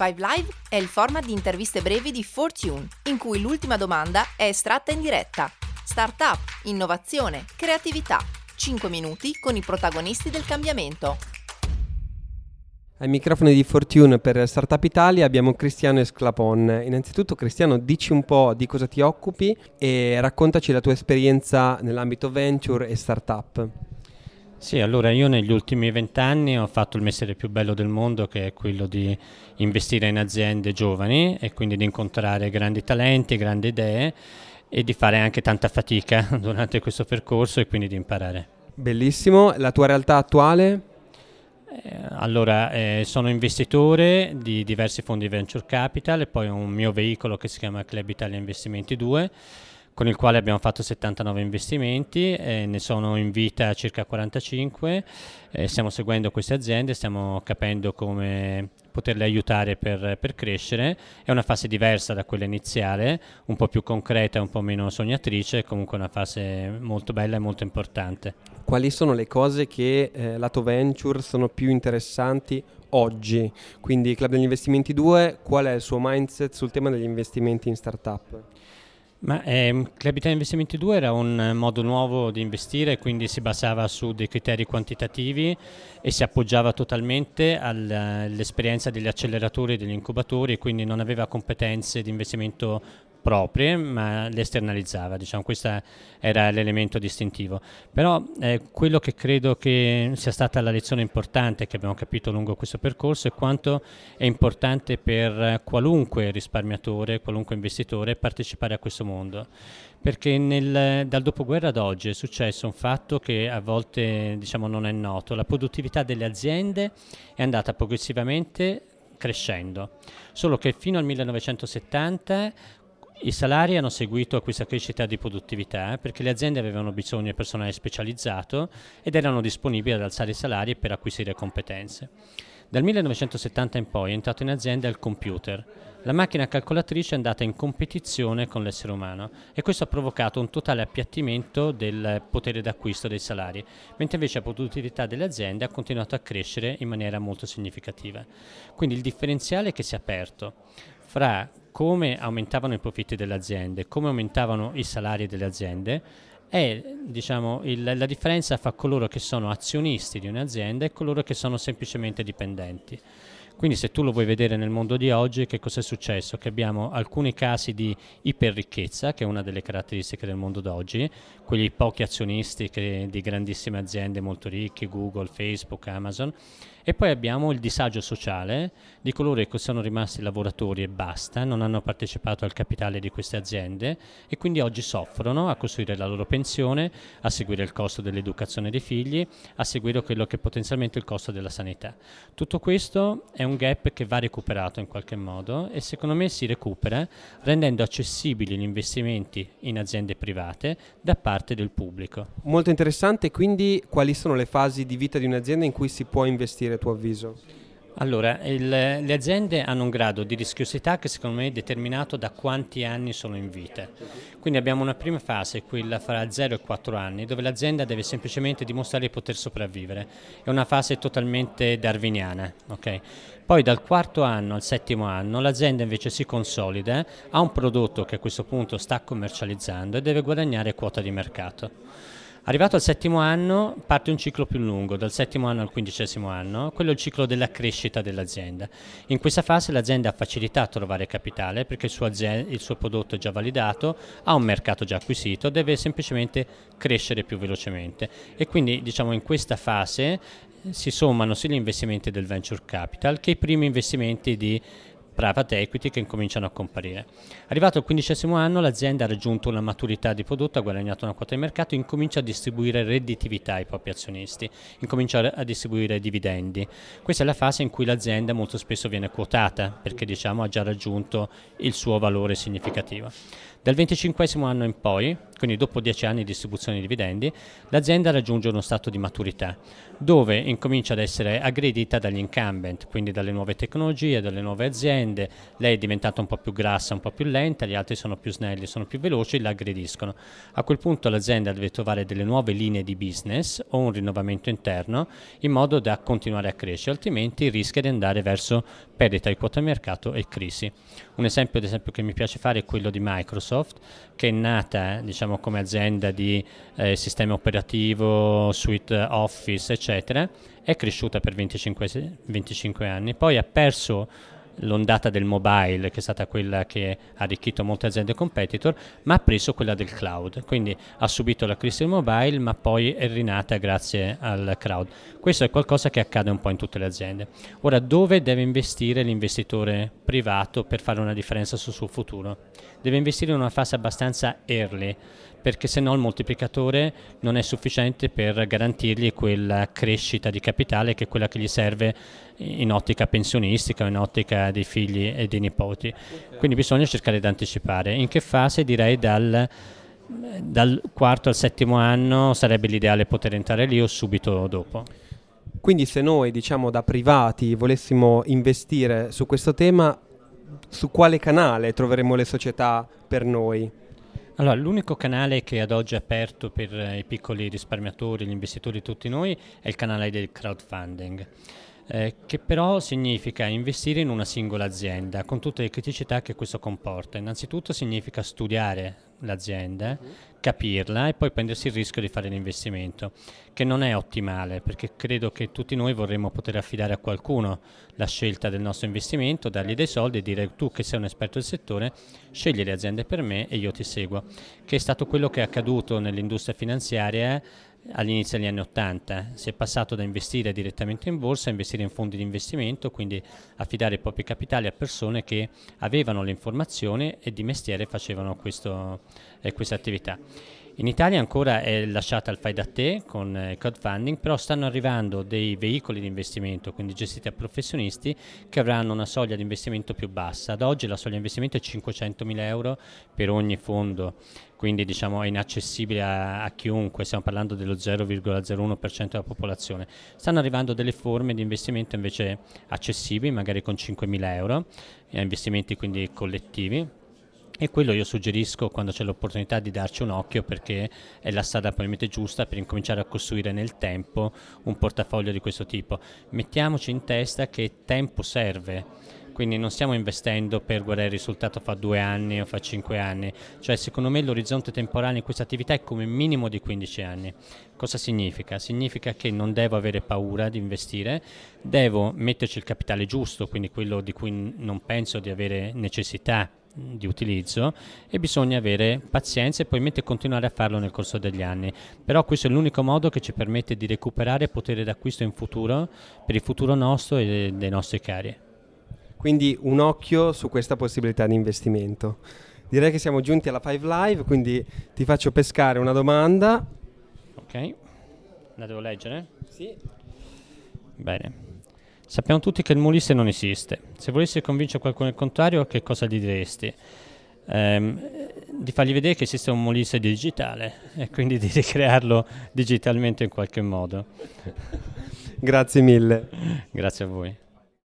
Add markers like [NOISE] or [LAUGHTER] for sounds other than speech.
5 Live è il format di interviste brevi di Fortune, in cui l'ultima domanda è estratta in diretta. Startup, innovazione, creatività. 5 minuti con i protagonisti del cambiamento. Ai microfoni di Fortune per Startup Italia abbiamo Cristiano Esclapon. Innanzitutto Cristiano dici un po' di cosa ti occupi e raccontaci la tua esperienza nell'ambito venture e startup. Sì, allora io negli ultimi vent'anni ho fatto il mestiere più bello del mondo che è quello di investire in aziende giovani e quindi di incontrare grandi talenti, grandi idee e di fare anche tanta fatica [LAUGHS] durante questo percorso e quindi di imparare. Bellissimo, la tua realtà attuale? Eh, allora, eh, sono investitore di diversi fondi venture capital e poi ho un mio veicolo che si chiama Club Italia Investimenti 2 con il quale abbiamo fatto 79 investimenti, eh, ne sono in vita circa 45, eh, stiamo seguendo queste aziende, stiamo capendo come poterle aiutare per, per, crescere. È una fase diversa da quella iniziale, un po' più concreta, un po' meno sognatrice, comunque una fase molto bella e molto importante. Quali sono le cose che eh, lato venture sono più interessanti oggi? Quindi Club degli Investimenti 2, qual è il suo mindset sul tema degli investimenti in startup? Ma ehm, Club Italia Investimenti 2 era un modo nuovo di investire, quindi si basava su dei criteri quantitativi e si appoggiava totalmente all'esperienza degli acceleratori e degli incubatori, quindi non aveva competenze di investimento proprie, ma le esternalizzava, diciamo, questo era l'elemento distintivo. Però eh, quello che credo che sia stata la lezione importante che abbiamo capito lungo questo percorso è quanto è importante per qualunque risparmiatore, qualunque investitore partecipare a questo mondo. Perché nel, dal dopoguerra ad oggi è successo un fatto che a volte diciamo, non è noto, la produttività delle aziende è andata progressivamente crescendo, solo che fino al 1970 i salari hanno seguito questa crescita di produttività perché le aziende avevano bisogno di personale specializzato ed erano disponibili ad alzare i salari per acquisire competenze. Dal 1970 in poi è entrato in azienda il computer. La macchina calcolatrice è andata in competizione con l'essere umano e questo ha provocato un totale appiattimento del potere d'acquisto dei salari, mentre invece la produttività delle aziende ha continuato a crescere in maniera molto significativa. Quindi il differenziale che si è aperto fra come aumentavano i profitti delle aziende, come aumentavano i salari delle aziende, è diciamo, il, la differenza fra coloro che sono azionisti di un'azienda e coloro che sono semplicemente dipendenti. Quindi se tu lo vuoi vedere nel mondo di oggi, che cosa è successo? Che abbiamo alcuni casi di iperricchezza, che è una delle caratteristiche del mondo d'oggi, quegli pochi azionisti che, di grandissime aziende molto ricche, Google, Facebook, Amazon, e poi abbiamo il disagio sociale di coloro che sono rimasti lavoratori e basta, non hanno partecipato al capitale di queste aziende e quindi oggi soffrono a costruire la loro pensione, a seguire il costo dell'educazione dei figli, a seguire quello che è potenzialmente il costo della sanità. Tutto questo è un gap che va recuperato in qualche modo e secondo me si recupera rendendo accessibili gli investimenti in aziende private da parte del pubblico. Molto interessante, quindi quali sono le fasi di vita di un'azienda in cui si può investire? a tuo avviso? Allora, il, le aziende hanno un grado di rischiosità che secondo me è determinato da quanti anni sono in vita. Quindi abbiamo una prima fase, quella fra 0 e 4 anni, dove l'azienda deve semplicemente dimostrare di poter sopravvivere. È una fase totalmente darwiniana. Okay? Poi dal quarto anno al settimo anno l'azienda invece si consolida, ha un prodotto che a questo punto sta commercializzando e deve guadagnare quota di mercato. Arrivato al settimo anno parte un ciclo più lungo, dal settimo anno al quindicesimo anno, quello è il ciclo della crescita dell'azienda. In questa fase l'azienda ha facilità a trovare capitale perché il suo, azienda, il suo prodotto è già validato, ha un mercato già acquisito, deve semplicemente crescere più velocemente e quindi diciamo in questa fase si sommano sia gli investimenti del venture capital che i primi investimenti di private equity che incominciano a comparire. Arrivato al quindicesimo anno l'azienda ha raggiunto una maturità di prodotto, ha guadagnato una quota di mercato, incomincia a distribuire redditività ai propri azionisti, incomincia a distribuire dividendi. Questa è la fase in cui l'azienda molto spesso viene quotata perché diciamo, ha già raggiunto il suo valore significativo. Dal 25 anno in poi quindi dopo dieci anni di distribuzione di dividendi, l'azienda raggiunge uno stato di maturità dove incomincia ad essere aggredita dagli incumbent, quindi dalle nuove tecnologie, dalle nuove aziende, lei è diventata un po' più grassa, un po' più lenta, gli altri sono più snelli, sono più veloci, la aggrediscono. A quel punto l'azienda deve trovare delle nuove linee di business o un rinnovamento interno in modo da continuare a crescere, altrimenti rischia di andare verso perdita di quota di mercato e crisi. Un esempio, ad esempio che mi piace fare è quello di Microsoft, che è nata diciamo, come azienda di eh, sistema operativo, suite Office, eccetera, è cresciuta per 25, 25 anni, poi ha perso l'ondata del mobile, che è stata quella che ha arricchito molte aziende competitor, ma ha preso quella del cloud. Quindi ha subito la crisi del mobile, ma poi è rinata grazie al cloud. Questo è qualcosa che accade un po' in tutte le aziende. Ora, dove deve investire l'investitore privato per fare una differenza sul suo futuro? Deve investire in una fase abbastanza early perché se no il moltiplicatore non è sufficiente per garantirgli quella crescita di capitale che è quella che gli serve in ottica pensionistica in ottica dei figli e dei nipoti. Quindi bisogna cercare di anticipare. In che fase? Direi dal, dal quarto al settimo anno sarebbe l'ideale poter entrare lì o subito dopo. Quindi se noi diciamo da privati volessimo investire su questo tema, su quale canale troveremo le società per noi? Allora, l'unico canale che ad oggi è aperto per i piccoli risparmiatori, gli investitori, tutti noi, è il canale del crowdfunding. Eh, che però significa investire in una singola azienda con tutte le criticità che questo comporta. Innanzitutto significa studiare l'azienda, capirla e poi prendersi il rischio di fare l'investimento, che non è ottimale perché credo che tutti noi vorremmo poter affidare a qualcuno la scelta del nostro investimento, dargli dei soldi e dire tu che sei un esperto del settore, scegli le aziende per me e io ti seguo, che è stato quello che è accaduto nell'industria finanziaria all'inizio degli anni 80. Si è passato da investire direttamente in borsa a investire in fondi di investimento, quindi affidare i propri capitali a persone che avevano le informazioni e di mestiere facevano questo, eh, questa attività. In Italia ancora è lasciata al fai da te con il eh, crowdfunding, però stanno arrivando dei veicoli di investimento, quindi gestiti da professionisti, che avranno una soglia di investimento più bassa. Ad oggi la soglia di investimento è 500.000 euro per ogni fondo, quindi diciamo è inaccessibile a, a chiunque, stiamo parlando dello 0,01% della popolazione. Stanno arrivando delle forme di investimento invece accessibili, magari con 5.000 euro, investimenti quindi collettivi e quello io suggerisco quando c'è l'opportunità di darci un occhio perché è la strada probabilmente giusta per incominciare a costruire nel tempo un portafoglio di questo tipo. Mettiamoci in testa che tempo serve, quindi non stiamo investendo per guardare il risultato fra due anni o fra cinque anni, cioè secondo me l'orizzonte temporale in questa attività è come minimo di 15 anni. Cosa significa? Significa che non devo avere paura di investire, devo metterci il capitale giusto, quindi quello di cui non penso di avere necessità di utilizzo e bisogna avere pazienza e poi continuare a farlo nel corso degli anni. Però questo è l'unico modo che ci permette di recuperare potere d'acquisto in futuro per il futuro nostro e dei nostri cari. Quindi un occhio su questa possibilità di investimento. Direi che siamo giunti alla 5 Live, quindi ti faccio pescare una domanda. Ok, la devo leggere? Sì. Bene. Sappiamo tutti che il Mulisse non esiste. Se volessi convincere qualcuno al contrario, che cosa gli diresti? Ehm, di fargli vedere che esiste un Mulisse digitale e quindi di ricrearlo digitalmente in qualche modo. Grazie mille. Grazie a voi.